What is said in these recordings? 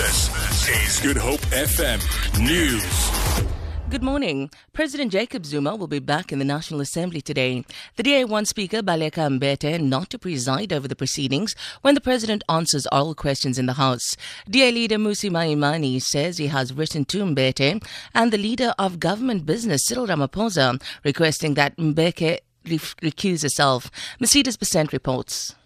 This is Good Hope FM News. Good morning. President Jacob Zuma will be back in the National Assembly today. The DA1 Speaker Baleka Mbete not to preside over the proceedings when the President answers oral questions in the House. DA leader Mmusi Maimane says he has written to Mbete and the leader of government business Cyril Ramaphosa requesting that Mbete recuse herself. Mercedes Besent reports.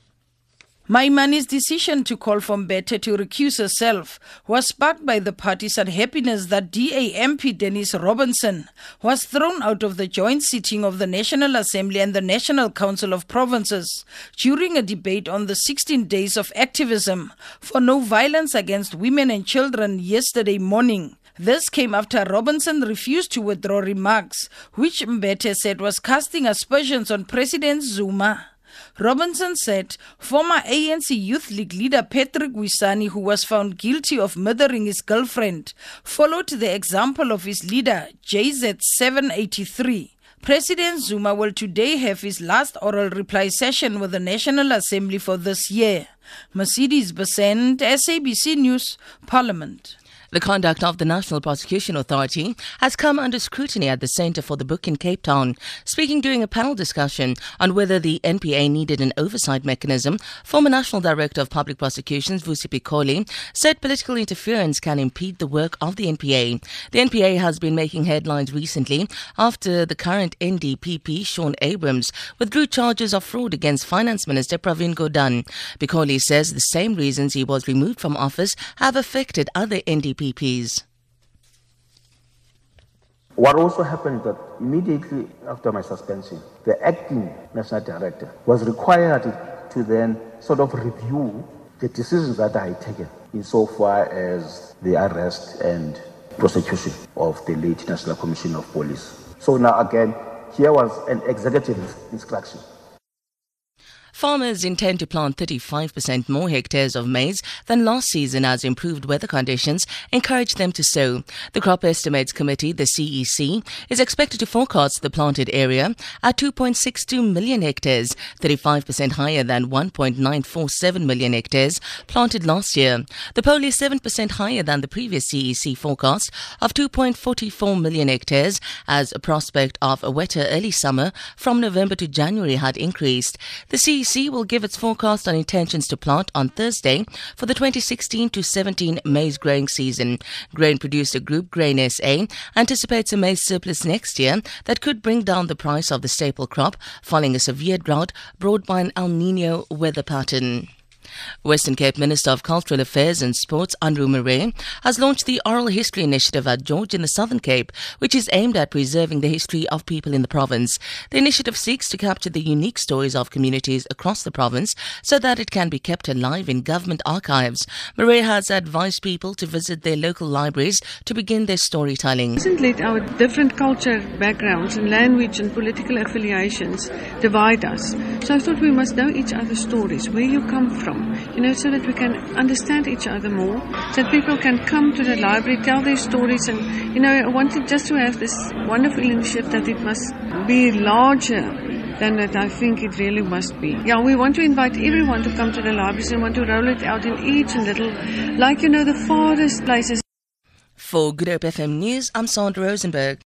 Maimane's decision to call for Mbete to recuse herself was sparked by the party's unhappiness that DA MP Dennis Robinson was thrown out of the joint sitting of the National Assembly and the National Council of Provinces during a debate on the 16 days of activism for no violence against women and children yesterday morning. This came after Robinson refused to withdraw remarks, which Mbete said was casting aspersions on President Zuma. Robinson said former ANC Youth League leader Patrick Wisani, who was found guilty of murdering his girlfriend, followed the example of his leader, JZ783. President Zuma will today have his last oral reply session with the National Assembly for this year. Mercedes Besent, SABC News, Parliament. The conduct of the National Prosecution Authority has come under scrutiny at the Centre for the Book in Cape Town. Speaking during a panel discussion on whether the NPA needed an oversight mechanism, former National Director of Public Prosecutions Vusi Pikoli said political interference can impede the work of the NPA. The NPA has been making headlines recently after the current NDPP, Shaun Abrahams withdrew charges of fraud against Finance Minister Pravin Gordhan. Pikoli says the same reasons he was removed from office have affected other NDP What also happened that immediately after my suspension, the acting national director was required to then sort of review the decisions that I had taken insofar as the arrest and prosecution of the late National Commission of Police. So now again, here was an executive instruction Farmers intend to plant 35% more hectares of maize than last season as improved weather conditions encourage them to sow. The Crop Estimates Committee, the CEC, is expected to forecast the planted area at 2.62 million hectares, 35% higher than 1.947 million hectares planted last year. The poll is 7% higher than the previous CEC forecast of 2.44 million hectares as a prospect of a wetter early summer from November to January had increased. The CEC CEC will give its forecast on intentions to plant on Thursday for the 2016 to 17 maize growing season. Grain producer group Grain SA anticipates a maize surplus next year that could bring down the price of the staple crop following a severe drought brought by an El Nino weather pattern. Western Cape Minister of Cultural Affairs and Sports, Anroux Marais, has launched the Oral History Initiative at George in the Southern Cape, which is aimed at preserving the history of people in the province. The initiative seeks to capture the unique stories of communities across the province so that it can be kept alive in government archives. Murray has advised people to visit their local libraries to begin their storytelling. Mustn't our different culture backgrounds and language and political affiliations divide us. So I thought we must know each other's stories, where you come from you know, so that we can understand each other more, so that people can come to the library, tell their stories, and you know, I wanted just to have this wonderful initiative that it must be larger than that I think it really must be. Yeah, we want to invite everyone to come to the libraries and want to roll it out in each and little, like you know, the farthest places. For Good Hope FM News, I'm Sandra Rosenberg.